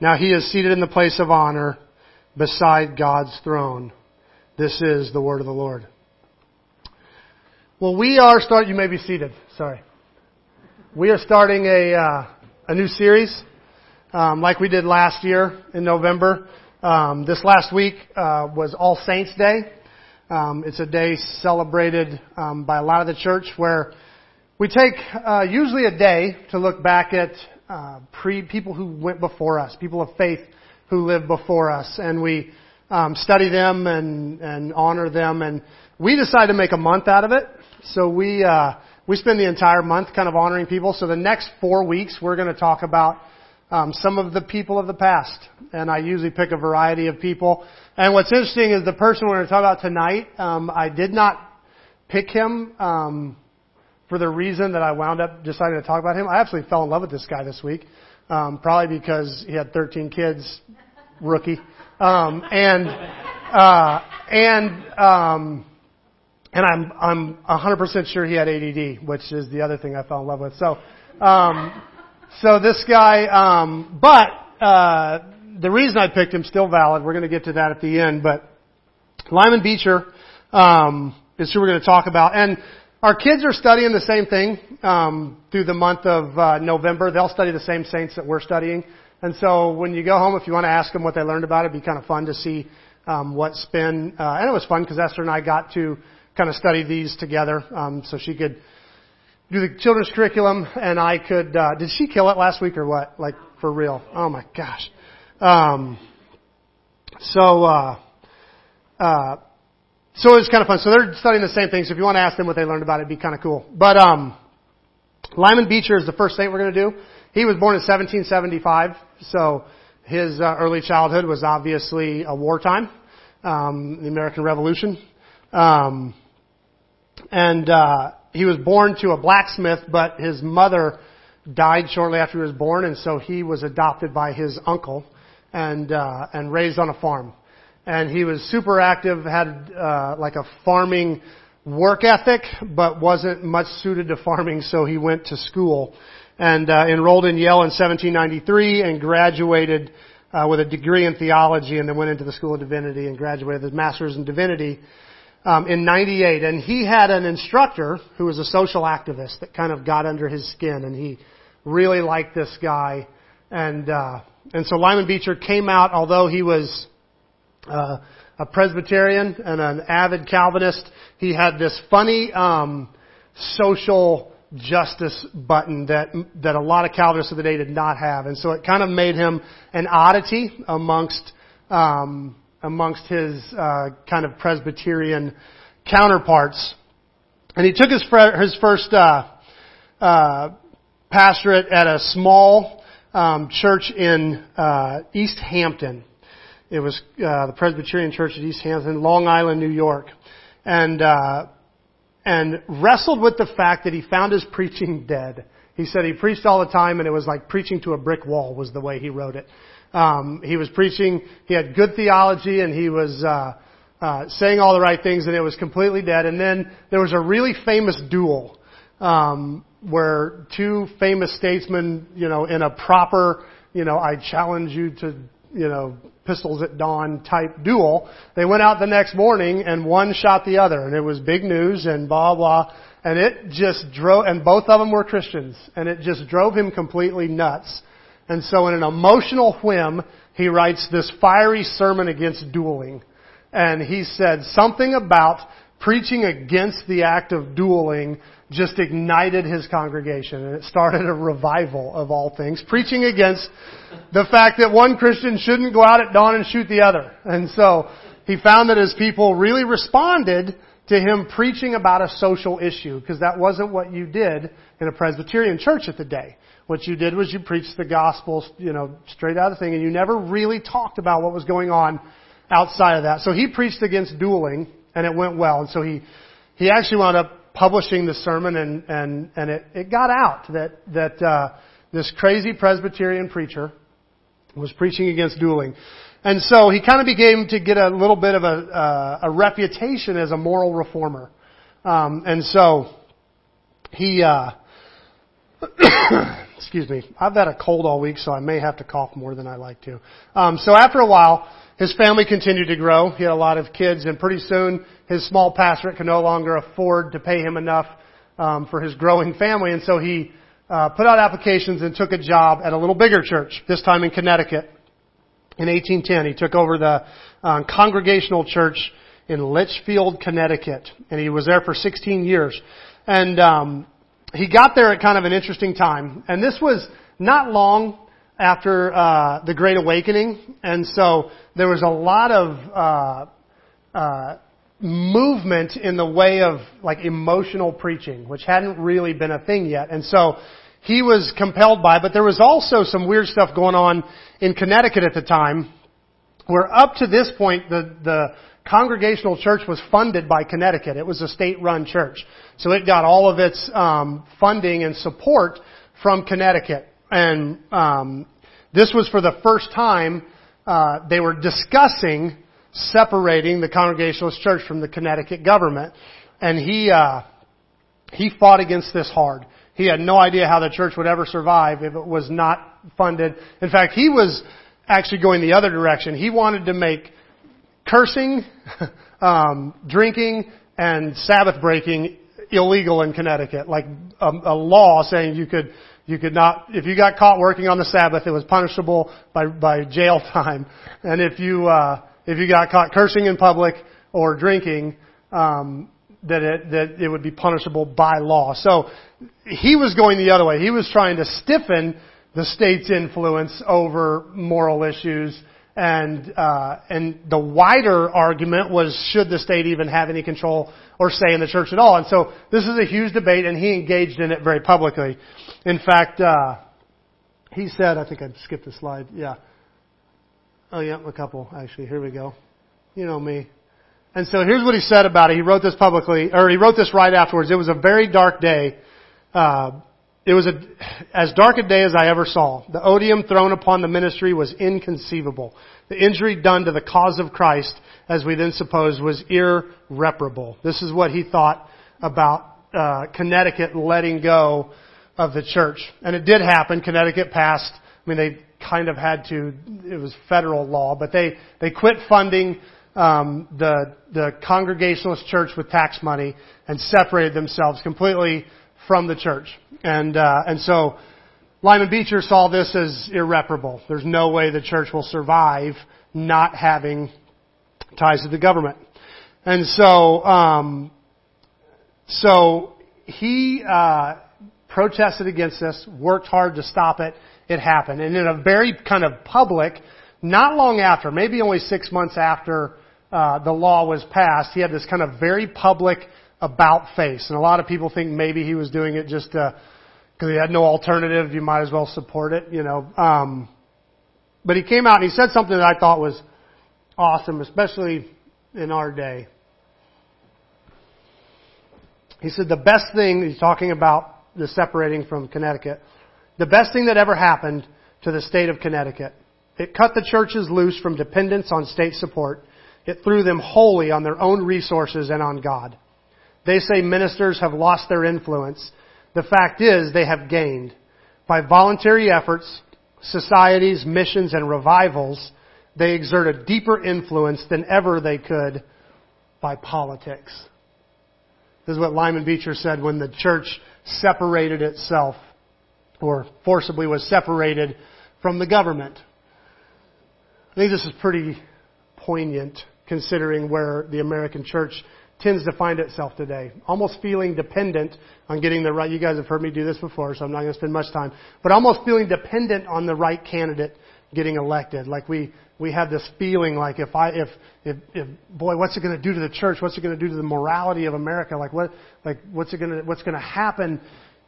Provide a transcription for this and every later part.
Now he is seated in the place of honor beside God's throne. This is the word of the Lord. Well, we are start. You may be seated. Sorry. We are starting a uh, a new series, um, like we did last year in November. Um, this last week uh, was All Saints Day. Um, it's a day celebrated um, by a lot of the church where we take uh, usually a day to look back at uh, pre people who went before us, people of faith who lived before us, and we um, study them and and honor them. And we decided to make a month out of it. So we uh, we spend the entire month kind of honoring people. So the next four weeks we're going to talk about um, some of the people of the past, and I usually pick a variety of people. And what's interesting is the person we're going to talk about tonight. Um, I did not pick him. Um, for the reason that I wound up deciding to talk about him. I absolutely fell in love with this guy this week, um, probably because he had 13 kids, rookie, um, and uh, and um, and I'm I'm 100% sure he had ADD, which is the other thing I fell in love with. So um, so this guy, um, but uh, the reason I picked him still valid. We're going to get to that at the end, but Lyman Beecher um, is who we're going to talk about, and our kids are studying the same thing um, through the month of uh, November. They'll study the same saints that we're studying. And so when you go home, if you want to ask them what they learned about it, it'd be kind of fun to see um, what's been. Uh, and it was fun because Esther and I got to kind of study these together, um, so she could do the children's curriculum, and I could. Uh, did she kill it last week or what? Like for real? Oh my gosh. Um, so. Uh, uh, so it was kind of fun. So they're studying the same thing. So if you want to ask them what they learned about it, it'd be kind of cool. But um, Lyman Beecher is the first saint we're going to do. He was born in 1775, so his uh, early childhood was obviously a wartime, um, the American Revolution, um, and uh, he was born to a blacksmith, but his mother died shortly after he was born, and so he was adopted by his uncle and uh, and raised on a farm and he was super active, had uh, like a farming work ethic, but wasn't much suited to farming, so he went to school and uh, enrolled in Yale in 1793 and graduated uh, with a degree in theology, and then went into the School of Divinity and graduated with his master's in divinity um, in 98. And he had an instructor who was a social activist that kind of got under his skin, and he really liked this guy. And uh, and so Lyman Beecher came out, although he was uh, a Presbyterian and an avid Calvinist. He had this funny um, social justice button that that a lot of Calvinists of the day did not have, and so it kind of made him an oddity amongst um, amongst his uh, kind of Presbyterian counterparts. And he took his his first uh, uh, pastorate at a small um, church in uh, East Hampton. It was uh, the Presbyterian Church at East Hampton, Long Island, New York, and uh, and wrestled with the fact that he found his preaching dead. He said he preached all the time, and it was like preaching to a brick wall. Was the way he wrote it. Um, he was preaching. He had good theology, and he was. Uh, uh, saying all the right things, and it was completely dead. And then there was a really famous duel um, where two famous statesmen, you know, in a proper, you know, I challenge you to you know, pistols at dawn type duel. They went out the next morning and one shot the other and it was big news and blah blah. And it just drove, and both of them were Christians and it just drove him completely nuts. And so in an emotional whim, he writes this fiery sermon against dueling. And he said something about preaching against the act of dueling just ignited his congregation and it started a revival of all things, preaching against the fact that one Christian shouldn't go out at dawn and shoot the other. And so he found that his people really responded to him preaching about a social issue because that wasn't what you did in a Presbyterian church at the day. what you did was you preached the gospel, you know, straight out of the thing, and you never really talked about what was going on outside of that. So he preached against dueling, and it went well. And so he, he actually wound up publishing the sermon, and, and, and it, it got out that, that, uh, this crazy Presbyterian preacher was preaching against dueling. And so he kind of began to get a little bit of a, uh, a reputation as a moral reformer. Um, and so he, uh, excuse me, I've had a cold all week, so I may have to cough more than I like to. Um, so after a while, his family continued to grow. He had a lot of kids, and pretty soon his small pastorate could no longer afford to pay him enough um, for his growing family, and so he uh, put out applications and took a job at a little bigger church, this time in Connecticut. In 1810, he took over the um, Congregational Church in Litchfield, Connecticut, and he was there for 16 years. And um, he got there at kind of an interesting time, and this was not long after uh, the Great Awakening, and so there was a lot of uh, uh, movement in the way of like emotional preaching, which hadn't really been a thing yet, and so he was compelled by. But there was also some weird stuff going on in Connecticut at the time, where up to this point the the Congregational Church was funded by Connecticut. It was a state-run church, so it got all of its um, funding and support from Connecticut. And um, this was for the first time uh, they were discussing separating the Congregationalist Church from the Connecticut government. And he uh, he fought against this hard. He had no idea how the church would ever survive if it was not funded. In fact, he was actually going the other direction. He wanted to make cursing, um, drinking, and Sabbath breaking illegal in Connecticut, like a, a law saying you could you could not if you got caught working on the Sabbath, it was punishable by by jail time, and if you uh, if you got caught cursing in public or drinking, um, that it that it would be punishable by law. So he was going the other way. He was trying to stiffen the state's influence over moral issues and uh, and the wider argument was should the state even have any control or say in the church at all? And so this is a huge debate, and he engaged in it very publicly. In fact, uh, he said, I think I skipped a slide. Yeah. Oh yeah, a couple actually. Here we go. You know me. And so here's what he said about it. He wrote this publicly, or he wrote this right afterwards. It was a very dark day. Uh, it was a, as dark a day as I ever saw. The odium thrown upon the ministry was inconceivable. The injury done to the cause of Christ, as we then supposed, was irreparable. This is what he thought about uh, Connecticut letting go of the church. And it did happen. Connecticut passed. I mean, they kind of had to. It was federal law, but they they quit funding um, the the Congregationalist church with tax money and separated themselves completely from the church. And, uh, and so Lyman Beecher saw this as irreparable. There's no way the church will survive not having ties to the government. And so, um, so he uh, protested against this, worked hard to stop it. It happened, and in a very kind of public, not long after, maybe only six months after uh, the law was passed, he had this kind of very public about face. And a lot of people think maybe he was doing it just because uh, he had no alternative. You might as well support it, you know. Um, but he came out and he said something that I thought was awesome, especially in our day. He said the best thing, he's talking about the separating from Connecticut, the best thing that ever happened to the state of Connecticut. It cut the churches loose from dependence on state support. It threw them wholly on their own resources and on God. They say ministers have lost their influence. The fact is, they have gained. By voluntary efforts, societies, missions, and revivals, they exert a deeper influence than ever they could by politics. This is what Lyman Beecher said when the church separated itself, or forcibly was separated from the government. I think this is pretty poignant considering where the American church tends to find itself today. Almost feeling dependent on getting the right, you guys have heard me do this before, so I'm not going to spend much time, but almost feeling dependent on the right candidate getting elected. Like we, we have this feeling like if I, if, if, if boy, what's it going to do to the church? What's it going to do to the morality of America? Like what, like what's it going to, what's going to happen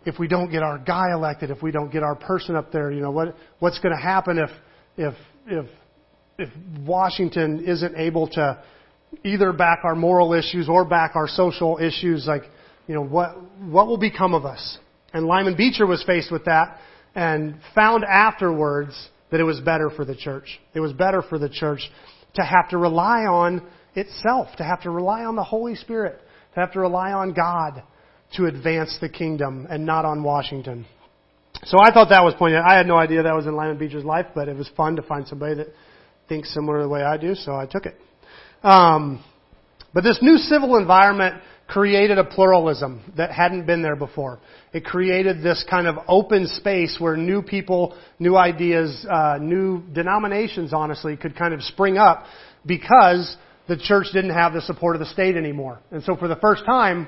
if we don't get our guy elected, if we don't get our person up there, you know, what, what's going to happen if, if, if, if Washington isn't able to either back our moral issues or back our social issues, like, you know, what, what will become of us? And Lyman Beecher was faced with that and found afterwards that it was better for the church. It was better for the church to have to rely on itself, to have to rely on the Holy Spirit, to have to rely on God to advance the kingdom and not on Washington. So I thought that was poignant. I had no idea that was in Lyman Beecher's life, but it was fun to find somebody that thinks similar to the way I do, so I took it. Um, but this new civil environment created a pluralism that hadn't been there before. It created this kind of open space where new people, new ideas, uh, new denominations, honestly, could kind of spring up because the church didn't have the support of the state anymore. And so for the first time,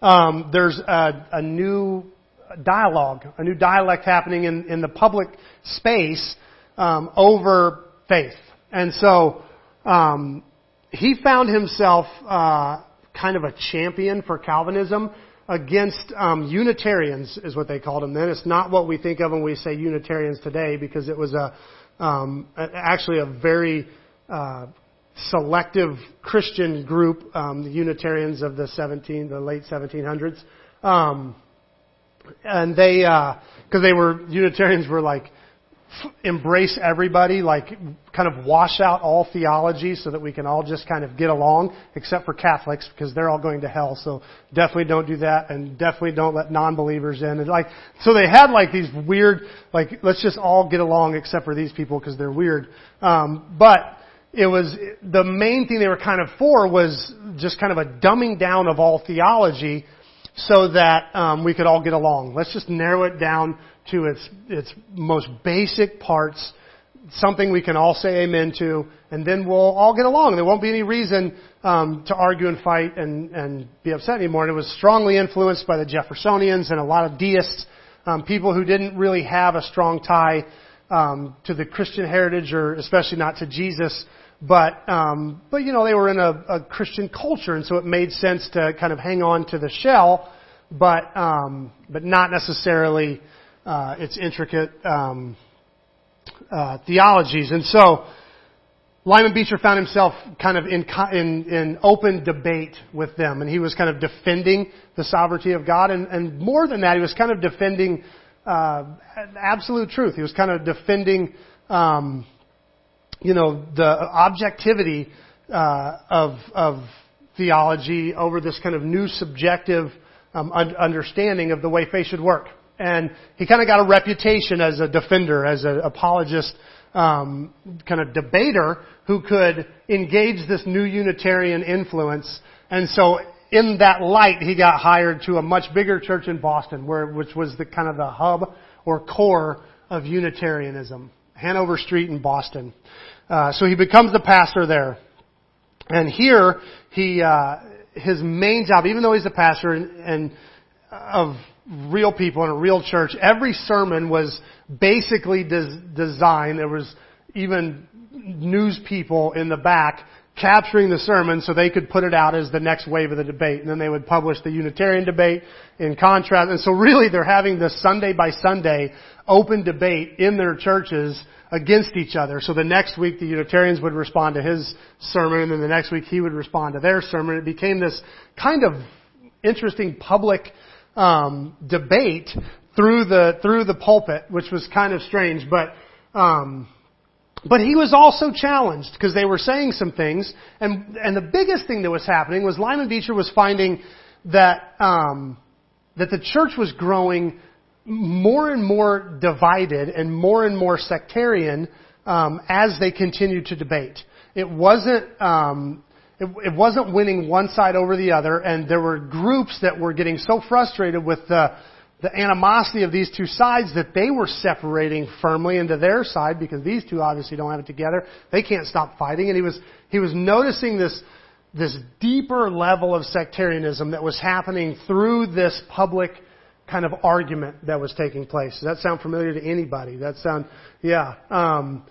um, there's a, a new dialogue, a new dialect happening in, in the public space um, over faith. And so um, he found himself uh, kind of a champion for Calvinism against um, Unitarians, is what they called them then. It's not what we think of when we say Unitarians today, because it was a um, actually a very uh, selective Christian group, um, the Unitarians of the 17, the late 1700s, um, and they because uh, they were Unitarians were like embrace everybody, like kind of wash out all theology so that we can all just kind of get along, except for Catholics because they're all going to hell. So definitely don't do that, and definitely don't let non-believers in. And like, so they had like these weird, like let's just all get along except for these people because they're weird. Um, but it was the main thing they were kind of for was just kind of a dumbing down of all theology so that um, we could all get along. Let's just narrow it down to its its most basic parts, something we can all say amen to, and then we'll all get along. There won't be any reason um, to argue and fight and and be upset anymore. And it was strongly influenced by the Jeffersonians and a lot of deists, um, people who didn't really have a strong tie um, to the Christian heritage, or especially not to Jesus. But um, but you know they were in a, a Christian culture, and so it made sense to kind of hang on to the shell, but um, but not necessarily uh, its intricate um, uh, theologies. And so Lyman Beecher found himself kind of in, in, in open debate with them, and he was kind of defending the sovereignty of God, and, and more than that, he was kind of defending uh, absolute truth. He was kind of defending, um, you know, the objectivity uh, of of theology over this kind of new subjective um, understanding of the way faith should work. And he kind of got a reputation as a defender, as an apologist, um, kind of debater who could engage this new Unitarian influence. And so in that light, he got hired to a much bigger church in Boston, where, which was the kind of the hub or core of Unitarianism, Hanover Street in Boston. Uh, so he becomes the pastor there. And here, he, uh, his main job, even though he's a pastor and, and of real people in a real church. Every sermon was basically des- designed. There was even news people in the back capturing the sermon so they could put it out as the next wave of the debate. And then they would publish the Unitarian debate in contrast. And so really they're having this Sunday by Sunday open debate in their churches against each other. So the next week the Unitarians would respond to his sermon and then the next week he would respond to their sermon. It became this kind of interesting public um, debate through the through the pulpit, which was kind of strange, but. Um, but he was also challenged because they were saying some things, and and the biggest thing that was happening was Lyman Beecher was finding that um, that the church was growing more and more divided and more and more sectarian um, as they continued to debate. It wasn't um, it, it wasn't winning one side over the other, and there were groups that were getting so frustrated with the, the animosity of these two sides that they were separating firmly into their side because these two obviously don't have it together. They can't stop fighting, and he was he was noticing this this deeper level of sectarianism that was happening through this public kind of argument that was taking place. Does that sound familiar to anybody? That sound, yeah. Um,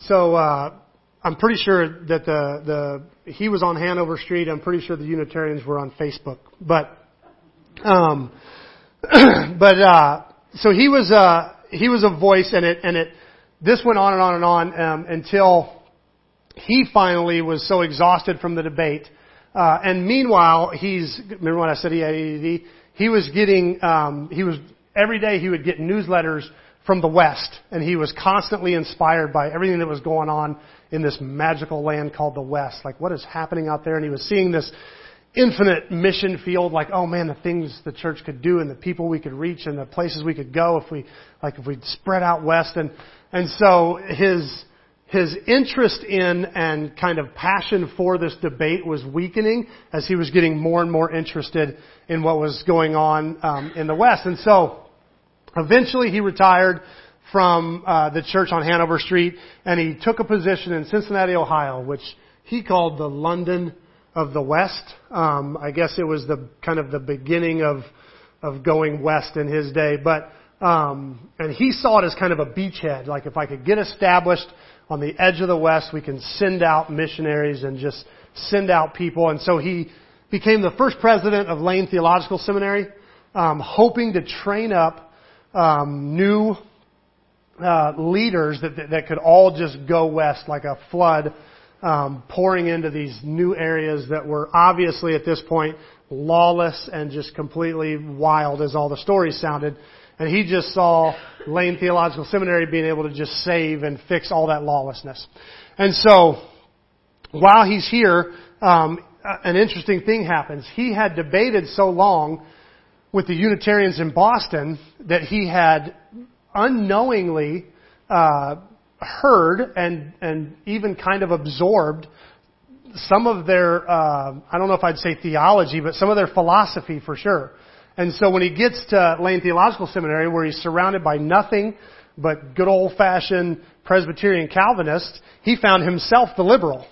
so uh, I'm pretty sure that the the he was on Hanover Street. I'm pretty sure the Unitarians were on Facebook. But um, but uh, so he was uh, he was a voice, and it and it this went on and on and on um, until he finally was so exhausted from the debate. Uh, and meanwhile, he's remember when I said he had ADD? He was getting um, he was every day he would get newsletters from the West, and he was constantly inspired by everything that was going on in this magical land called the West. Like what is happening out there? And he was seeing this infinite mission field, like, oh man, the things the church could do and the people we could reach and the places we could go if we, like if we spread out west. And, and so his, his interest in and kind of passion for this debate was weakening as he was getting more and more interested in what was going on um, in the West. And so eventually he retired from uh, the church on Hanover Street and he took a position in Cincinnati, Ohio, which he called the London of the West. Um, I guess it was the kind of the beginning of of going west in his day, but um, and he saw it as kind of a beachhead. Like if I could get established on the edge of the West, we can send out missionaries and just send out people. And so he became the first president of Lane Theological Seminary, um, hoping to train up um, new uh, leaders that, that that could all just go west like a flood um, pouring into these new areas that were obviously at this point lawless and just completely wild as all the stories sounded. And he just saw Lane Theological Seminary being able to just save and fix all that lawlessness. And so, while he's here, um, an interesting thing happens. He had debated so long with the Unitarians in Boston that he had unknowingly uh, heard and and even kind of absorbed some of their uh, I don't know if I'd say theology, but some of their philosophy for sure. And so when he gets to Lane Theological Seminary, where he's surrounded by nothing but good old fashioned Presbyterian Calvinists, he found himself the liberal.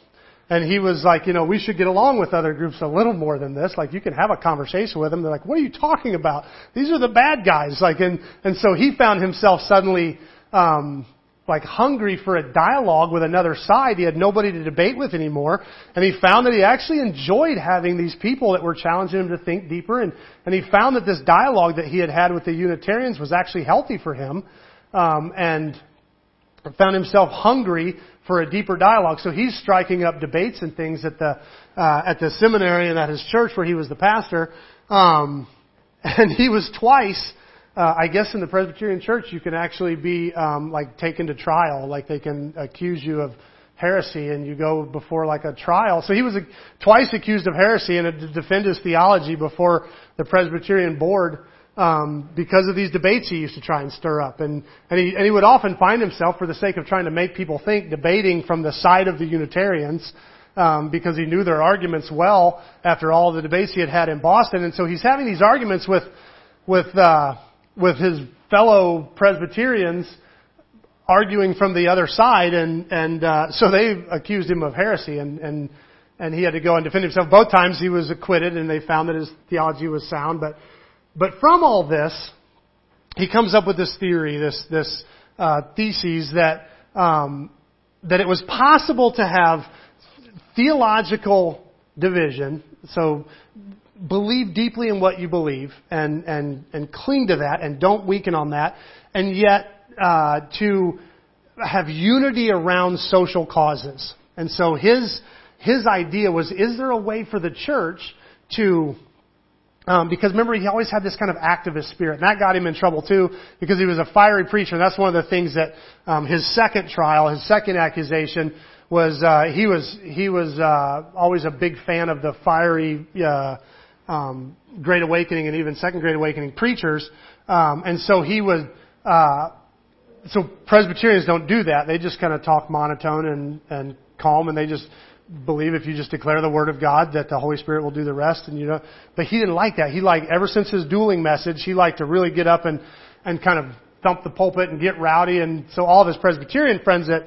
And he was like, you know, we should get along with other groups a little more than this. Like, you can have a conversation with them. They're like, what are you talking about? These are the bad guys. Like, and, and so he found himself suddenly, um, like hungry for a dialogue with another side. He had nobody to debate with anymore. And he found that he actually enjoyed having these people that were challenging him to think deeper. And, and he found that this dialogue that he had had with the Unitarians was actually healthy for him. Um, and found himself hungry for a deeper dialogue. So he's striking up debates and things at the, uh, at the seminary and at his church where he was the pastor. Um, and he was twice uh, I guess in the Presbyterian Church you can actually be um, like taken to trial, like they can accuse you of heresy, and you go before like a trial. So he was twice accused of heresy and had to defend his theology before the Presbyterian board um, because of these debates he used to try and stir up, and and he and he would often find himself, for the sake of trying to make people think, debating from the side of the Unitarians. Um, because he knew their arguments well after all the debates he had had in Boston, and so he's having these arguments with with uh, with his fellow Presbyterians arguing from the other side, and and uh, so they accused him of heresy, and and and he had to go and defend himself. Both times he was acquitted, and they found that his theology was sound. But but from all this, he comes up with this theory, this this uh, thesis that um, that it was possible to have theological division. So believe deeply in what you believe and, and, and cling to that and don't weaken on that, and yet uh, to have unity around social causes. And so his, his idea was, is there a way for the church to um, because remember, he always had this kind of activist spirit, and that got him in trouble too, because he was a fiery preacher. And that's one of the things that um, his second trial, his second accusation, was uh, he was he was uh, always a big fan of the fiery uh, um, Great Awakening and even Second Great Awakening preachers, um, and so he would. Uh, so Presbyterians don't do that. They just kind of talk monotone and and calm, and they just believe if you just declare the word of God that the Holy Spirit will do the rest. And you know, but he didn't like that. He liked ever since his dueling message, he liked to really get up and and kind of thump the pulpit and get rowdy. And so all of his Presbyterian friends that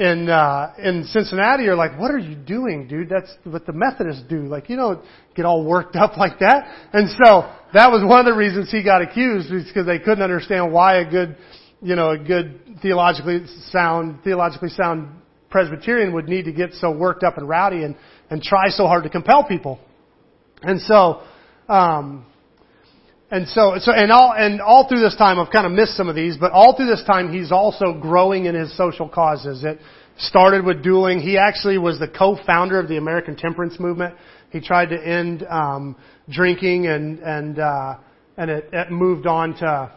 in uh, in Cincinnati are like, "What are you doing, dude? That's what the Methodists do. Like, you don't get all worked up like that." And so that was one of the reasons he got accused, because they couldn't understand why a good, you know, a good theologically sound, theologically sound Presbyterian would need to get so worked up and rowdy and and try so hard to compel people. And so, um, and so, so, and all, and all through this time, I've kind of missed some of these, but all through this time, he's also growing in his social causes. It started with dueling. He actually was the co-founder of the American Temperance Movement. He tried to end um, drinking, and and uh, and it, it moved on to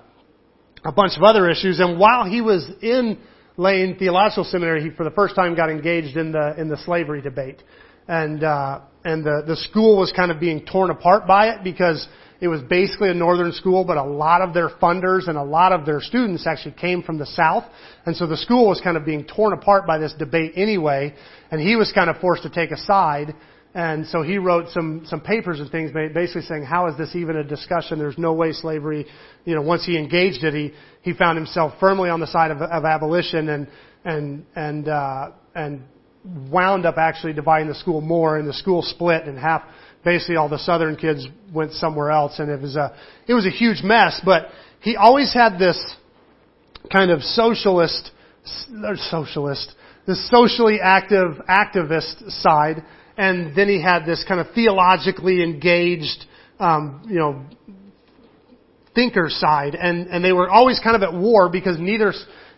a bunch of other issues. And while he was in Lane Theological Seminary, he for the first time got engaged in the in the slavery debate, and uh, and the the school was kind of being torn apart by it because it was basically a northern school, but a lot of their funders and a lot of their students actually came from the south. And so the school was kind of being torn apart by this debate anyway, and he was kind of forced to take a side. And so he wrote some, some papers and things basically saying, how is this even a discussion? There's no way slavery, you know, once he engaged it, he, he found himself firmly on the side of, of abolition and, and, and, uh, and wound up actually dividing the school more and the school split in half basically all the southern kids went somewhere else and it was a it was a huge mess but he always had this kind of socialist or socialist this socially active activist side and then he had this kind of theologically engaged um, you know thinker side and and they were always kind of at war because neither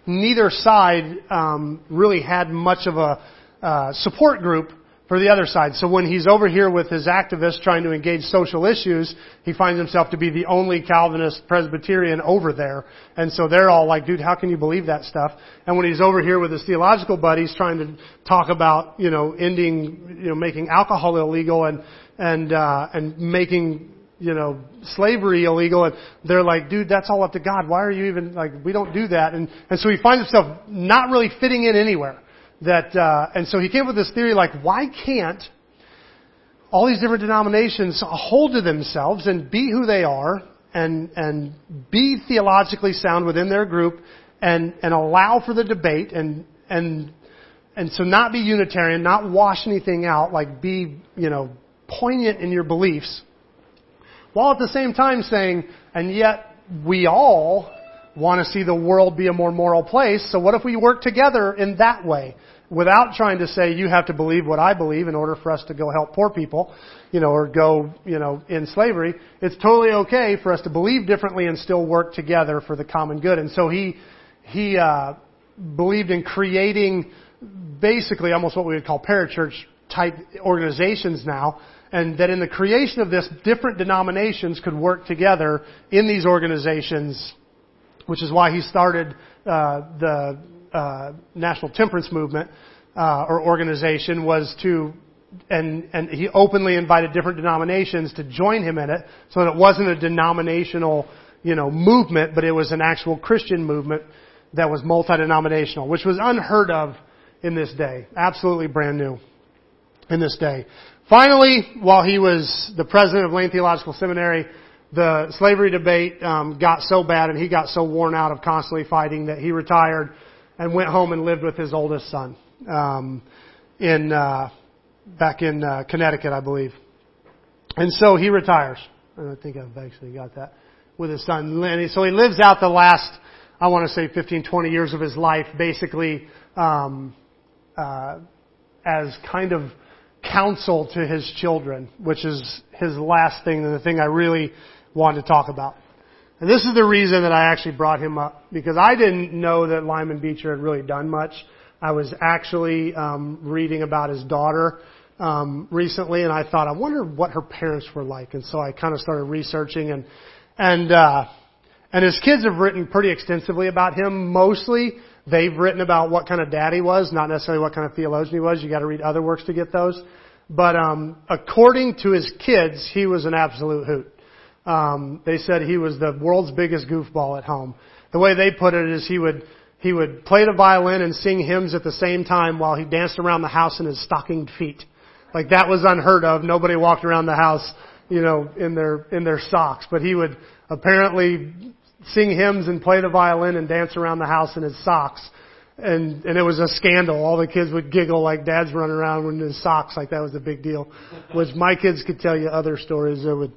neither side um, really had much of a uh, support group for the other side. So when he's over here with his activists trying to engage social issues, he finds himself to be the only Calvinist Presbyterian over there. And so they're all like, dude, how can you believe that stuff? And when he's over here with his theological buddies trying to talk about, you know, ending, you know, making alcohol illegal and, and, uh, and making, you know, slavery illegal and they're like, dude, that's all up to God. Why are you even, like, we don't do that. And, and so he finds himself not really fitting in anywhere that, uh, and so he came up with this theory like, why can't all these different denominations hold to themselves and be who they are and, and be theologically sound within their group and, and allow for the debate and, and, and so not be Unitarian, not wash anything out, like be, you know, poignant in your beliefs, while at the same time saying, and yet we all want to see the world be a more moral place, so what if we work together in that way? Without trying to say you have to believe what I believe in order for us to go help poor people, you know, or go, you know, in slavery. It's totally okay for us to believe differently and still work together for the common good. And so he, he, uh, believed in creating basically almost what we would call parachurch type organizations now, and that in the creation of this, different denominations could work together in these organizations which is why he started uh, the uh, National Temperance Movement uh, or organization was to and and he openly invited different denominations to join him in it. So that it wasn't a denominational you know movement but it was an actual Christian movement that was multi-denominational which was unheard of in this day. Absolutely brand new in this day. Finally while he was the president of Lane Theological Seminary the slavery debate um, got so bad and he got so worn out of constantly fighting that he retired and went home and lived with his oldest son um, in uh, back in uh, Connecticut, I believe. And so he retires. I think I've actually got that with his son. And so he lives out the last, I want to say, 15, 20 years of his life, basically um, uh, as kind of counsel to his children, which is his last thing and the thing I really wanted to talk about. And this is the reason that I actually brought him up because I didn't know that Lyman Beecher had really done much. I was actually um, reading about his daughter um, recently, and I thought, I wonder what her parents were like. And so I kind of started researching, and and uh, and his kids have written pretty extensively about him. Mostly, they've written about what kind of dad he was, not necessarily what kind of theologian he was. You got to read other works to get those. But um, according to his kids, he was an absolute hoot. Um, they said he was the world's biggest goofball at home. The way they put it is he would he would play the violin and sing hymns at the same time while he danced around the house in his stockinged feet. Like that was unheard of. Nobody walked around the house, you know, in their in their socks. But he would apparently sing hymns and play the violin and dance around the house in his socks. And and it was a scandal. All the kids would giggle like dad's running around in his socks like that was a big deal. Which my kids could tell you other stories that would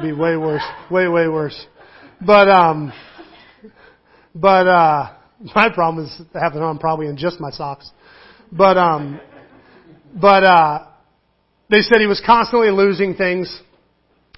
be way worse, way way worse. But um, but uh, my problem is having on probably in just my socks. But um, but uh, they said he was constantly losing things.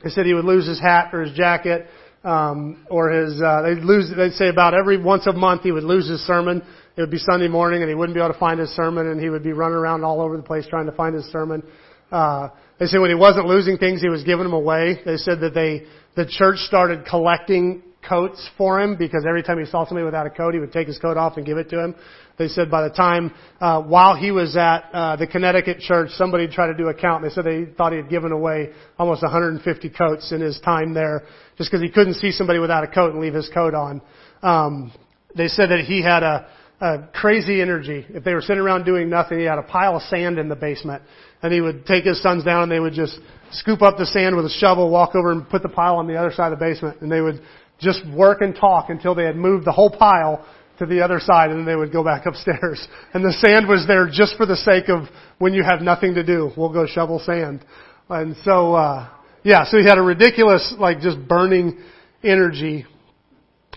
They said he would lose his hat or his jacket. Um, or his. Uh, they'd lose. They'd say about every once a month he would lose his sermon. It would be Sunday morning, and he wouldn't be able to find his sermon, and he would be running around all over the place trying to find his sermon. Uh, they said when he wasn't losing things, he was giving them away. They said that they the church started collecting coats for him because every time he saw somebody without a coat, he would take his coat off and give it to him. They said by the time, uh, while he was at uh, the Connecticut church, somebody tried to do a count. And They said they thought he had given away almost 150 coats in his time there, just because he couldn't see somebody without a coat and leave his coat on. Um, they said that he had a, a crazy energy. If they were sitting around doing nothing, he had a pile of sand in the basement, and he would take his sons down and they would just scoop up the sand with a shovel, walk over and put the pile on the other side of the basement, and they would just work and talk until they had moved the whole pile to the other side and then they would go back upstairs. And the sand was there just for the sake of when you have nothing to do, we'll go shovel sand. And so, uh, yeah, so he had a ridiculous, like just burning energy.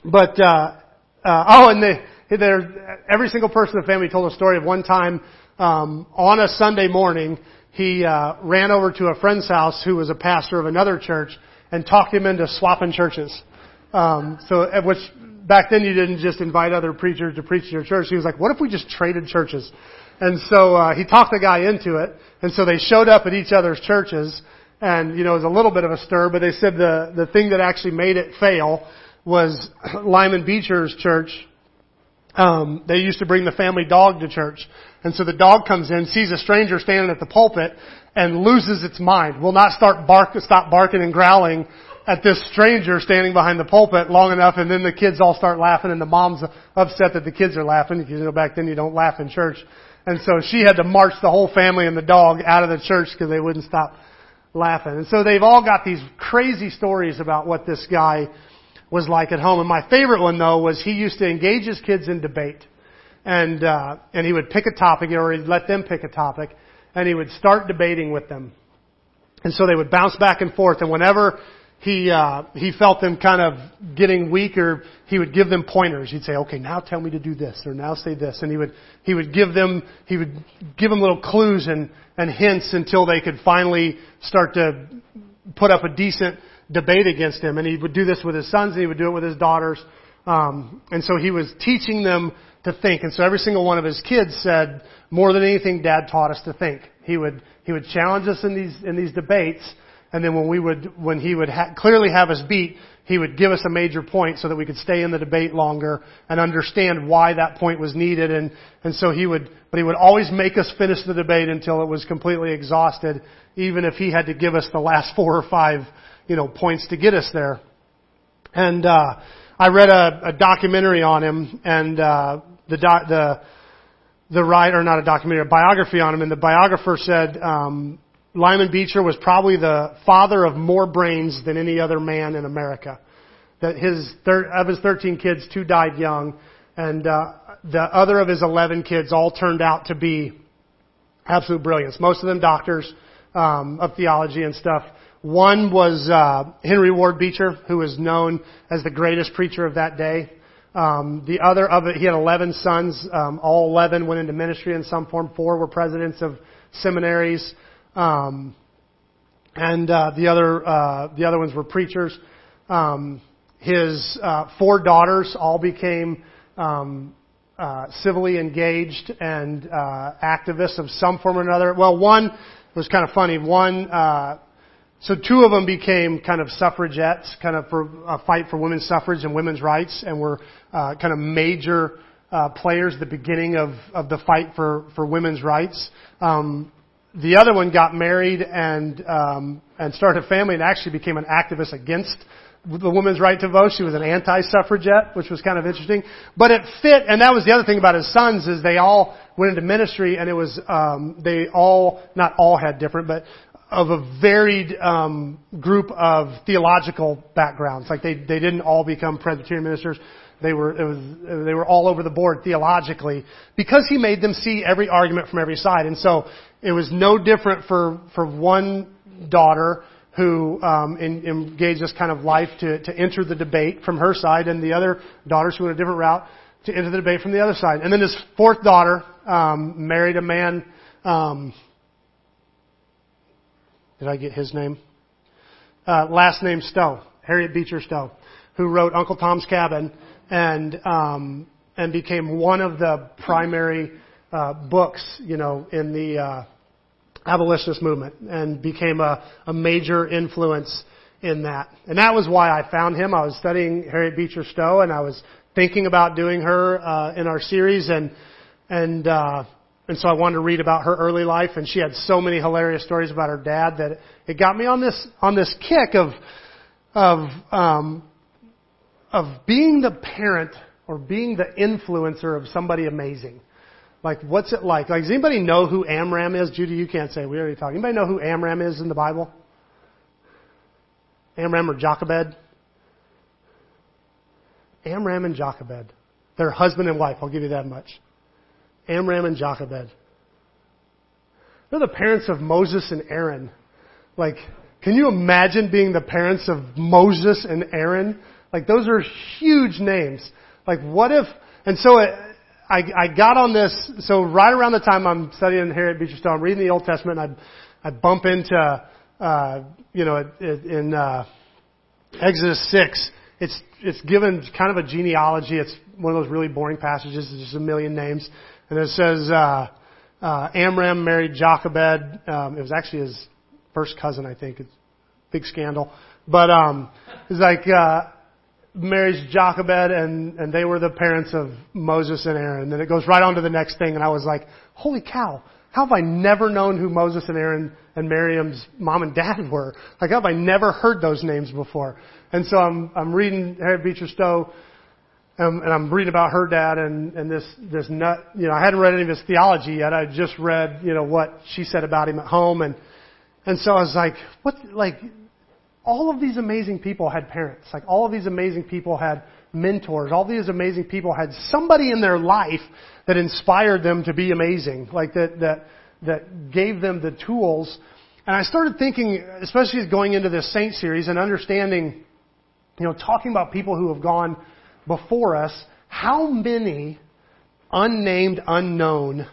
But, uh, uh, oh, and they, there, every single person in the family told a story of one time, um, on a Sunday morning, he, uh, ran over to a friend's house who was a pastor of another church and talked him into swapping churches. Um, so, which back then you didn't just invite other preachers to preach to your church. He was like, what if we just traded churches? And so uh, he talked the guy into it. And so they showed up at each other's churches. And, you know, it was a little bit of a stir, but they said the, the thing that actually made it fail was Lyman Beecher's church. Um, they used to bring the family dog to church. And so the dog comes in, sees a stranger standing at the pulpit, and loses its mind. Will not start bark, stop barking and growling at this stranger standing behind the pulpit long enough and then the kids all start laughing and the mom's upset that the kids are laughing because you know back then you don't laugh in church. And so she had to march the whole family and the dog out of the church because they wouldn't stop laughing. And so they've all got these crazy stories about what this guy was like at home. And my favorite one though was he used to engage his kids in debate. And, uh, and he would pick a topic or he'd let them pick a topic and he would start debating with them. And so they would bounce back and forth and whenever he uh, he felt them kind of getting weaker, he would give them pointers. He'd say, "Okay, now tell me to do this, or now say this," and he would he would give them he would give them little clues and and hints until they could finally start to put up a decent debate against him. And he would do this with his sons, and he would do it with his daughters. Um, and so he was teaching them to think. And so every single one of his kids said, "More than anything, Dad taught us to think." He would he would challenge us in these in these debates and then when we would, when he would ha- clearly have us beat, he would give us a major point so that we could stay in the debate longer and understand why that point was needed. And, and so he would, but he would always make us finish the debate until it was completely exhausted, even if he had to give us the last four or five, you know, points to get us there. And, uh, I read a, a documentary on him and, uh, the, doc, the, the writer, not a documentary, a biography on him, and the biographer said, um, Lyman Beecher was probably the father of more brains than any other man in America. That his thir- of his 13 kids, two died young, and uh, the other of his 11 kids all turned out to be absolute brilliance. Most of them doctors um, of theology and stuff. One was uh, Henry Ward Beecher, who was known as the greatest preacher of that day. Um, the other of it, he had 11 sons. Um, all 11 went into ministry in some form. Four were presidents of seminaries. Um, and uh, the other uh, the other ones were preachers. Um, his uh, four daughters all became um, uh, civilly engaged and uh, activists of some form or another. Well, one was kind of funny. One, uh, so two of them became kind of suffragettes, kind of for a fight for women's suffrage and women's rights, and were kind of major players at the beginning of, of the fight for, for women's rights. Um, the other one got married and um, and started a family and actually became an activist against the woman's right to vote. She was an anti-suffragette, which was kind of interesting. But it fit, and that was the other thing about his sons is they all went into ministry, and it was um, they all not all had different, but of a varied um, group of theological backgrounds. Like they they didn't all become Presbyterian ministers. They were, it was, they were all over the board theologically because he made them see every argument from every side. And so it was no different for, for one daughter who um, in, engaged this kind of life to, to enter the debate from her side, and the other daughters who went a different route to enter the debate from the other side. And then his fourth daughter um, married a man. Um, did I get his name? Uh, last name Stowe, Harriet Beecher Stowe. who wrote Uncle Tom's Cabin and um, and became one of the primary uh, books, you know, in the uh, abolitionist movement, and became a, a major influence in that. And that was why I found him. I was studying Harriet Beecher Stowe, and I was thinking about doing her uh, in our series, and and uh, and so I wanted to read about her early life, and she had so many hilarious stories about her dad that it got me on this on this kick of of um, of being the parent or being the influencer of somebody amazing. Like, what's it like? Like, does anybody know who Amram is? Judy, you can't say. We already talked. Anybody know who Amram is in the Bible? Amram or Jochebed? Amram and Jochebed. They're husband and wife. I'll give you that much. Amram and Jochebed. They're the parents of Moses and Aaron. Like, can you imagine being the parents of Moses and Aaron? Like, those are huge names. Like, what if, and so it, I, I got on this, so right around the time I'm studying Harriet Beecher Stowe, I'm reading the Old Testament, I, I bump into, uh, you know, in, uh, Exodus 6, it's, it's given kind of a genealogy. It's one of those really boring passages. It's just a million names. And it says, uh, uh, Amram married Jochebed. Um, it was actually his first cousin, I think. It's a big scandal. But, um, it's like, uh, marries Jochebed and, and they were the parents of Moses and Aaron. And then it goes right on to the next thing and I was like, holy cow, how have I never known who Moses and Aaron and Miriam's mom and dad were? Like how have I never heard those names before? And so I'm, I'm reading Harriet Beecher Stowe um, and I'm reading about her dad and, and this, this nut, you know, I hadn't read any of his theology yet. I just read, you know, what she said about him at home and, and so I was like, what, like, all of these amazing people had parents. Like all of these amazing people had mentors. All these amazing people had somebody in their life that inspired them to be amazing. Like that, that, that gave them the tools. And I started thinking, especially as going into this saint series and understanding, you know, talking about people who have gone before us, how many unnamed, unknown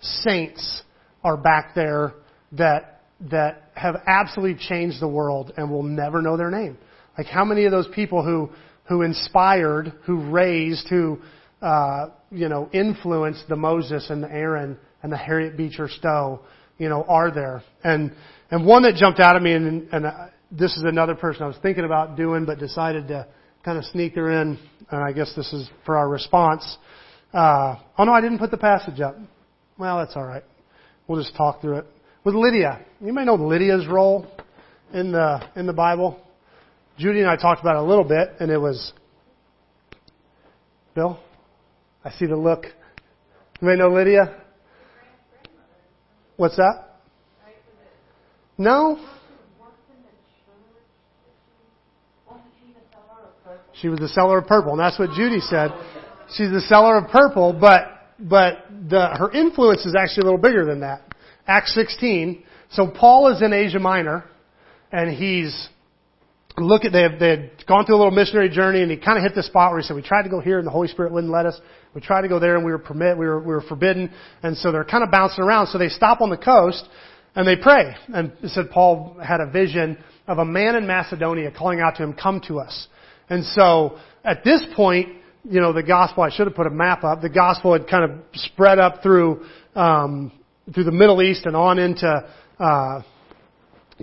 saints are back there that that have absolutely changed the world and will never know their name. Like how many of those people who who inspired, who raised, who uh, you know influenced the Moses and the Aaron and the Harriet Beecher Stowe, you know, are there? And and one that jumped out at me, and, and uh, this is another person I was thinking about doing, but decided to kind of sneak her in. And I guess this is for our response. Uh, oh no, I didn't put the passage up. Well, that's all right. We'll just talk through it with Lydia. You may know Lydia's role in the in the Bible. Judy and I talked about it a little bit, and it was Bill. I see the look. You may know Lydia. What's that? No. She was the seller of purple, and that's what Judy said. She's the seller of purple, but but the, her influence is actually a little bigger than that. Acts 16. So Paul is in Asia Minor, and he's look at they have they had gone through a little missionary journey, and he kind of hit this spot where he said, "We tried to go here, and the Holy Spirit wouldn't let us. We tried to go there, and we were permit we were we were forbidden." And so they're kind of bouncing around. So they stop on the coast and they pray. And it said Paul had a vision of a man in Macedonia calling out to him, "Come to us." And so at this point, you know, the gospel. I should have put a map up. The gospel had kind of spread up through. Um, through the Middle East and on into uh,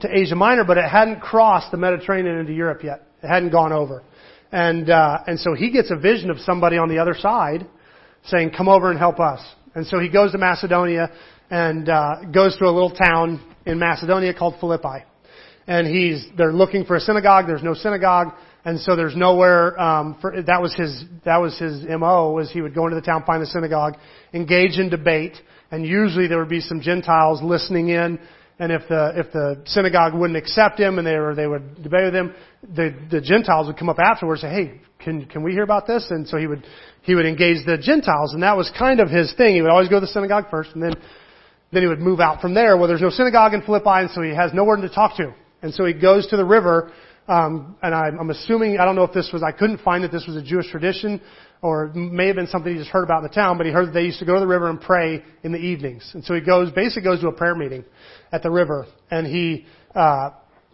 to Asia Minor, but it hadn't crossed the Mediterranean into Europe yet. It hadn't gone over, and uh, and so he gets a vision of somebody on the other side saying, "Come over and help us." And so he goes to Macedonia and uh, goes to a little town in Macedonia called Philippi, and he's they're looking for a synagogue. There's no synagogue. And so there's nowhere. Um, for, that was his. That was his mo. Was he would go into the town, find a synagogue, engage in debate, and usually there would be some Gentiles listening in. And if the if the synagogue wouldn't accept him, and they were they would debate with him, the the Gentiles would come up afterwards and say, "Hey, can can we hear about this?" And so he would he would engage the Gentiles, and that was kind of his thing. He would always go to the synagogue first, and then then he would move out from there. Well, there's no synagogue in Philippi, and so he has no one to talk to, and so he goes to the river. Um, and I'm, I'm assuming I don't know if this was I couldn't find that this was a Jewish tradition, or may have been something he just heard about in the town, but he heard that they used to go to the river and pray in the evenings. And so he goes, basically goes to a prayer meeting at the river, and he, uh,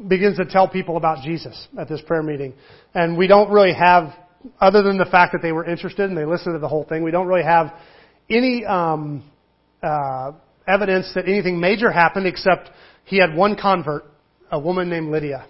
begins to tell people about Jesus at this prayer meeting. And we don't really have, other than the fact that they were interested and they listened to the whole thing, we don't really have any um, uh, evidence that anything major happened except he had one convert, a woman named Lydia.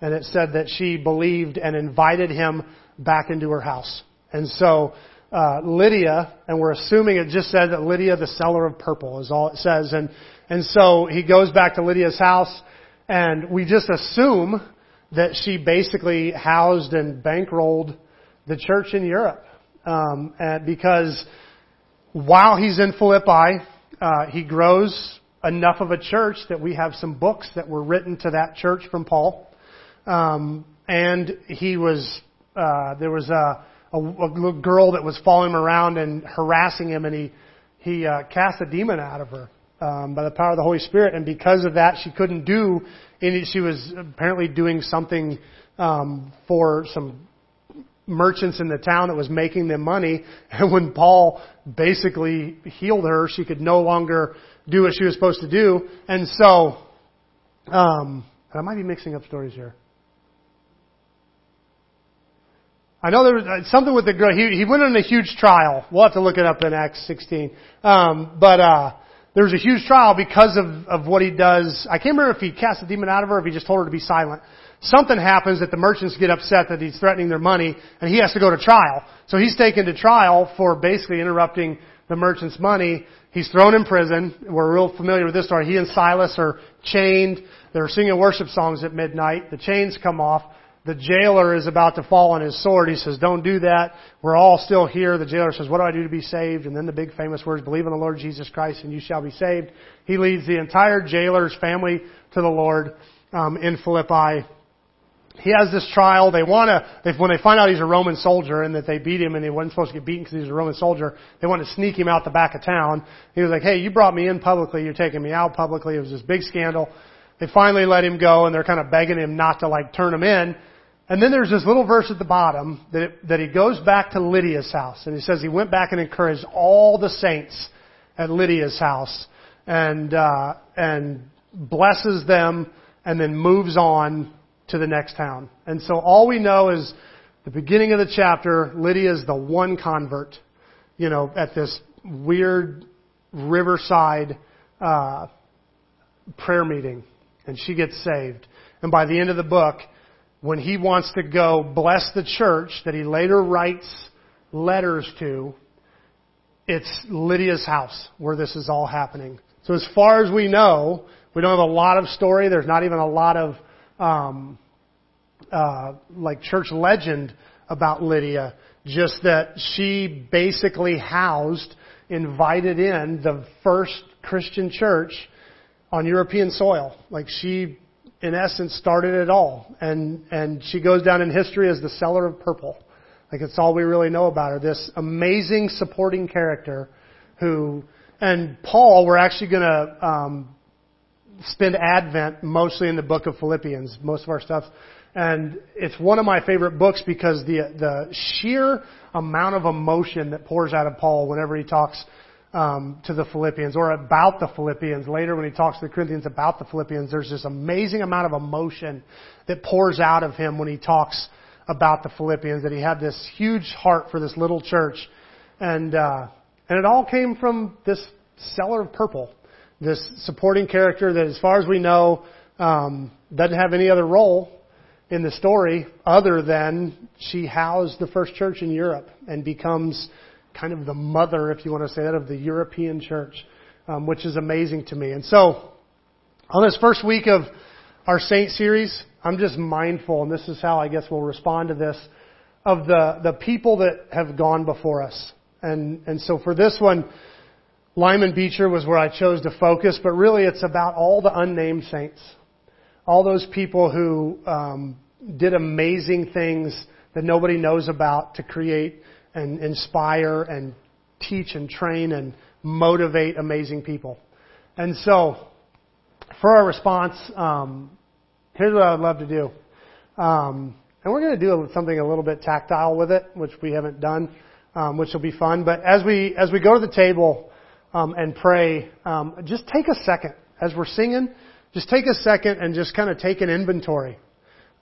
And it said that she believed and invited him back into her house. And so uh, Lydia, and we're assuming it just said that Lydia, the seller of purple, is all it says. And and so he goes back to Lydia's house, and we just assume that she basically housed and bankrolled the church in Europe, um, and because while he's in Philippi, uh, he grows enough of a church that we have some books that were written to that church from Paul. Um, and he was uh, there was a, a, a girl that was following him around and harassing him, and he he uh, cast a demon out of her um, by the power of the Holy Spirit. And because of that, she couldn't do any. She was apparently doing something um, for some merchants in the town that was making them money. And when Paul basically healed her, she could no longer do what she was supposed to do. And so, um, and I might be mixing up stories here. I know there was uh, something with the girl. He, he went on a huge trial. We'll have to look it up in Acts 16. Um, but uh, there was a huge trial because of, of what he does. I can't remember if he cast the demon out of her or if he just told her to be silent. Something happens that the merchants get upset that he's threatening their money and he has to go to trial. So he's taken to trial for basically interrupting the merchant's money. He's thrown in prison. We're real familiar with this story. He and Silas are chained. They're singing worship songs at midnight. The chains come off. The jailer is about to fall on his sword. He says, don't do that. We're all still here. The jailer says, what do I do to be saved? And then the big famous words, believe in the Lord Jesus Christ and you shall be saved. He leads the entire jailer's family to the Lord um, in Philippi. He has this trial. They want to, if when they find out he's a Roman soldier and that they beat him and he wasn't supposed to get beaten because he's a Roman soldier, they want to sneak him out the back of town. He was like, hey, you brought me in publicly. You're taking me out publicly. It was this big scandal. They finally let him go and they're kind of begging him not to like turn him in. And then there's this little verse at the bottom that, it, that he goes back to Lydia's house. And he says he went back and encouraged all the saints at Lydia's house and, uh, and blesses them and then moves on to the next town. And so all we know is the beginning of the chapter, Lydia is the one convert, you know, at this weird riverside, uh, prayer meeting. And she gets saved. And by the end of the book, when he wants to go bless the church that he later writes letters to, it's Lydia's house where this is all happening. So as far as we know, we don't have a lot of story. There's not even a lot of um, uh, like church legend about Lydia. Just that she basically housed, invited in the first Christian church on European soil. Like she in essence, started it all. And, and she goes down in history as the seller of purple. Like it's all we really know about her. This amazing supporting character who, and Paul, we're actually going to um, spend Advent mostly in the book of Philippians, most of our stuff. And it's one of my favorite books because the, the sheer amount of emotion that pours out of Paul whenever he talks um, to the Philippians or about the Philippians. Later, when he talks to the Corinthians about the Philippians, there's this amazing amount of emotion that pours out of him when he talks about the Philippians. That he had this huge heart for this little church, and uh, and it all came from this seller of purple, this supporting character that, as far as we know, um, doesn't have any other role in the story other than she housed the first church in Europe and becomes kind of the mother, if you want to say that, of the European church, um, which is amazing to me. And so, on this first week of our Saint series, I'm just mindful, and this is how I guess we'll respond to this, of the, the people that have gone before us. And, and so for this one, Lyman Beecher was where I chose to focus, but really it's about all the unnamed saints. All those people who um, did amazing things that nobody knows about to create and inspire and teach and train and motivate amazing people. And so, for our response, um, here's what I would love to do. Um, and we're going to do something a little bit tactile with it, which we haven't done, um, which will be fun. But as we as we go to the table um, and pray, um, just take a second as we're singing. just take a second and just kind of take an inventory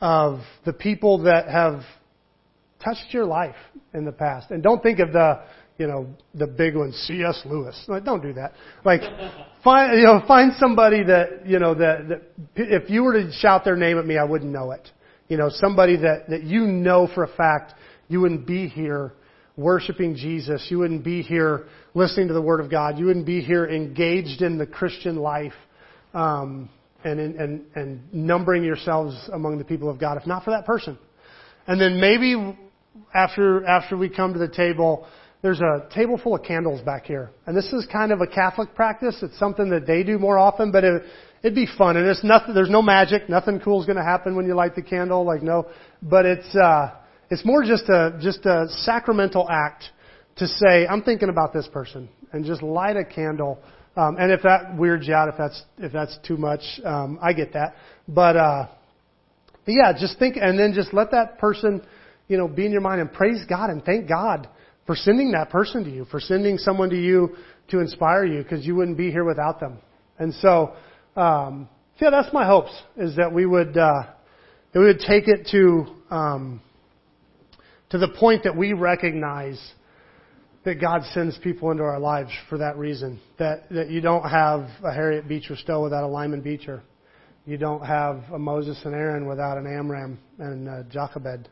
of the people that have touched your life in the past. And don't think of the, you know, the big ones, C.S. Lewis. Like, don't do that. Like, find, you know, find somebody that, you know, that, that, if you were to shout their name at me, I wouldn't know it. You know, somebody that, that you know for a fact you wouldn't be here worshiping Jesus. You wouldn't be here listening to the Word of God. You wouldn't be here engaged in the Christian life. Um, and, and, and numbering yourselves among the people of God, if not for that person. And then maybe after, after we come to the table, there's a table full of candles back here. And this is kind of a Catholic practice. It's something that they do more often, but it, it'd be fun. And it's nothing, there's no magic. Nothing cool is going to happen when you light the candle. Like no, but it's, uh, it's more just a, just a sacramental act to say, I'm thinking about this person and just light a candle um, and if that weirds you out, if that's if that's too much, um, I get that. But uh, but yeah, just think, and then just let that person, you know, be in your mind and praise God and thank God for sending that person to you, for sending someone to you to inspire you, because you wouldn't be here without them. And so, um, yeah, that's my hopes is that we would uh, that we would take it to um, to the point that we recognize that God sends people into our lives for that reason. That, that you don't have a Harriet Beecher Stowe without a Lyman Beecher. You don't have a Moses and Aaron without an Amram and a Jochebed.